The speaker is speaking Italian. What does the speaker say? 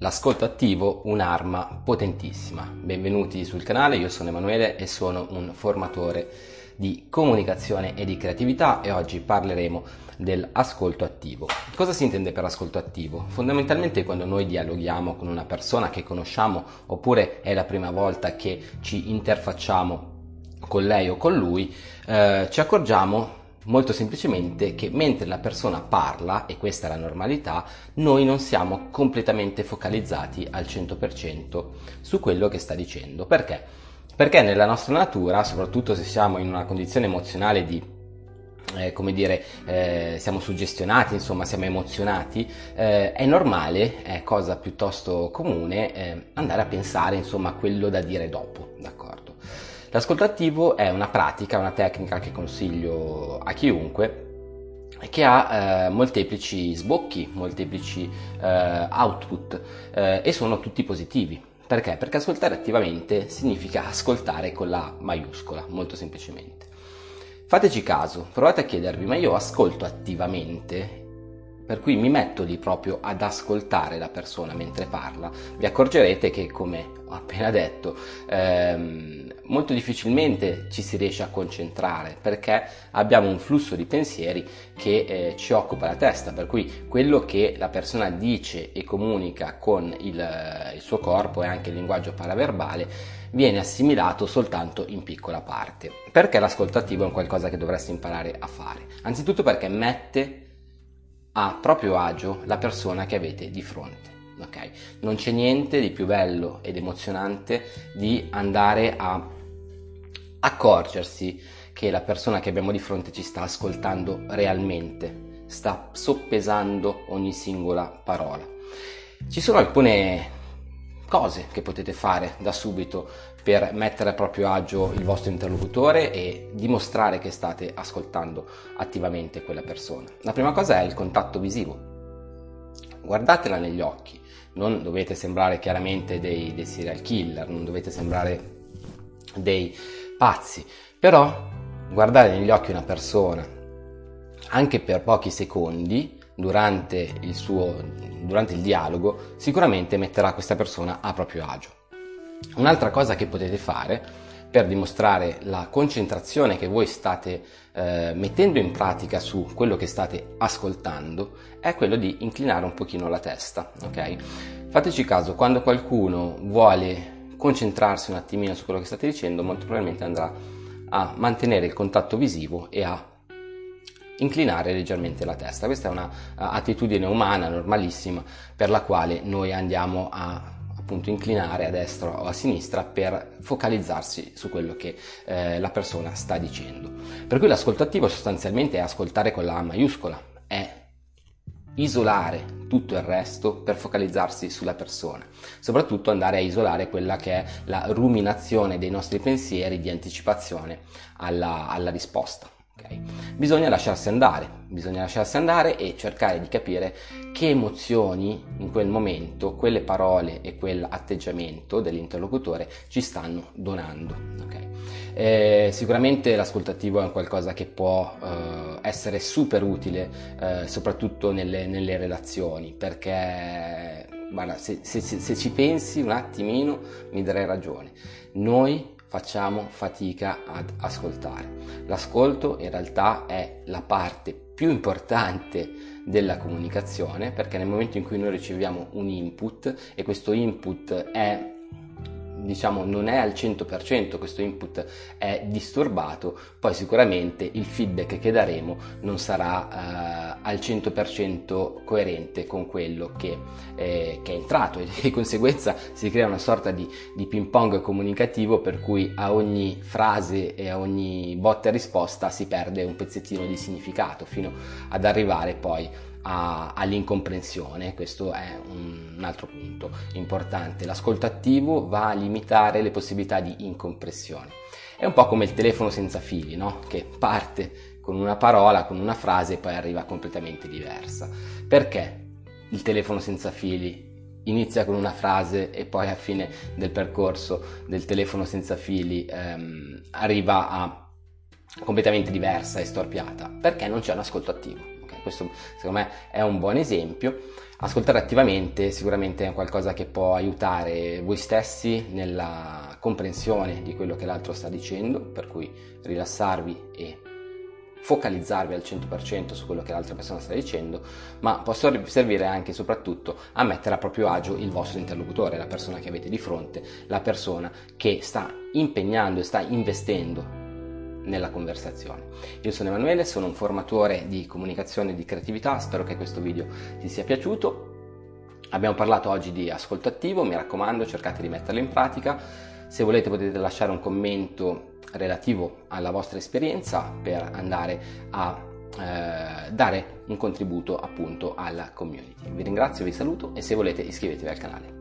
L'ascolto attivo, un'arma potentissima. Benvenuti sul canale, io sono Emanuele e sono un formatore di comunicazione e di creatività e oggi parleremo dell'ascolto attivo. Cosa si intende per ascolto attivo? Fondamentalmente quando noi dialoghiamo con una persona che conosciamo oppure è la prima volta che ci interfacciamo con lei o con lui, eh, ci accorgiamo molto semplicemente che mentre la persona parla, e questa è la normalità, noi non siamo completamente focalizzati al 100% su quello che sta dicendo. Perché? Perché nella nostra natura, soprattutto se siamo in una condizione emozionale di eh, come dire, eh, siamo suggestionati, insomma, siamo emozionati, eh, è normale, è cosa piuttosto comune, eh, andare a pensare, insomma, a quello da dire dopo, d'accordo? L'ascolto attivo è una pratica, una tecnica che consiglio a chiunque che ha eh, molteplici sbocchi, molteplici eh, output eh, e sono tutti positivi. Perché? Perché ascoltare attivamente significa ascoltare con la maiuscola, molto semplicemente. Fateci caso, provate a chiedervi, ma io ascolto attivamente per cui mi metto lì proprio ad ascoltare la persona mentre parla, vi accorgerete che, come ho appena detto, ehm, molto difficilmente ci si riesce a concentrare perché abbiamo un flusso di pensieri che eh, ci occupa la testa, per cui quello che la persona dice e comunica con il, il suo corpo e anche il linguaggio paraverbale viene assimilato soltanto in piccola parte. Perché l'ascolto attivo è un qualcosa che dovreste imparare a fare? Anzitutto perché mette a proprio agio la persona che avete di fronte. Okay? Non c'è niente di più bello ed emozionante di andare a accorgersi che la persona che abbiamo di fronte ci sta ascoltando realmente, sta soppesando ogni singola parola. Ci sono alcune cose che potete fare da subito per mettere a proprio agio il vostro interlocutore e dimostrare che state ascoltando attivamente quella persona. La prima cosa è il contatto visivo. Guardatela negli occhi, non dovete sembrare chiaramente dei, dei serial killer, non dovete sembrare dei pazzi, però guardare negli occhi una persona anche per pochi secondi durante il, suo, durante il dialogo sicuramente metterà questa persona a proprio agio. Un'altra cosa che potete fare per dimostrare la concentrazione che voi state eh, mettendo in pratica su quello che state ascoltando è quello di inclinare un pochino la testa, ok? Fateci caso, quando qualcuno vuole concentrarsi un attimino su quello che state dicendo, molto probabilmente andrà a mantenere il contatto visivo e a inclinare leggermente la testa. Questa è un'attitudine uh, umana normalissima per la quale noi andiamo a appunto inclinare a destra o a sinistra per focalizzarsi su quello che eh, la persona sta dicendo. Per cui l'ascolto attivo sostanzialmente è ascoltare con la A maiuscola, è isolare tutto il resto per focalizzarsi sulla persona, soprattutto andare a isolare quella che è la ruminazione dei nostri pensieri di anticipazione alla, alla risposta. Okay? Bisogna lasciarsi andare, bisogna lasciarsi andare e cercare di capire che emozioni in quel momento, quelle parole e quell'atteggiamento dell'interlocutore ci stanno donando. Okay? Eh, sicuramente l'ascoltativo è qualcosa che può eh, essere super utile, eh, soprattutto nelle, nelle, relazioni, perché guarda, se, se, se ci pensi un attimino mi darei ragione. Noi facciamo fatica ad ascoltare. L'ascolto in realtà è la parte più importante della comunicazione perché nel momento in cui noi riceviamo un input e questo input è diciamo non è al 100% questo input è disturbato, poi sicuramente il feedback che daremo non sarà eh, al 100% coerente con quello che, eh, che, è entrato. E di conseguenza si crea una sorta di, di ping pong comunicativo per cui a ogni frase e a ogni botta e risposta si perde un pezzettino di significato fino ad arrivare poi a, all'incomprensione, questo è un, un altro punto importante. L'ascolto attivo va a limitare le possibilità di incomprensione. È un po' come il telefono senza fili, no? che parte con una parola, con una frase e poi arriva completamente diversa. Perché il telefono senza fili inizia con una frase e poi a fine del percorso del telefono senza fili ehm, arriva a completamente diversa e storpiata? Perché non c'è un ascolto attivo. Questo secondo me è un buon esempio. Ascoltare attivamente sicuramente è qualcosa che può aiutare voi stessi nella comprensione di quello che l'altro sta dicendo, per cui rilassarvi e focalizzarvi al 100% su quello che l'altra persona sta dicendo, ma può servire anche e soprattutto a mettere a proprio agio il vostro interlocutore, la persona che avete di fronte, la persona che sta impegnando e sta investendo nella conversazione. Io sono Emanuele, sono un formatore di comunicazione e di creatività, spero che questo video ti sia piaciuto. Abbiamo parlato oggi di ascolto attivo, mi raccomando cercate di metterlo in pratica. Se volete potete lasciare un commento relativo alla vostra esperienza per andare a eh, dare un contributo appunto alla community. Vi ringrazio, vi saluto e se volete iscrivetevi al canale.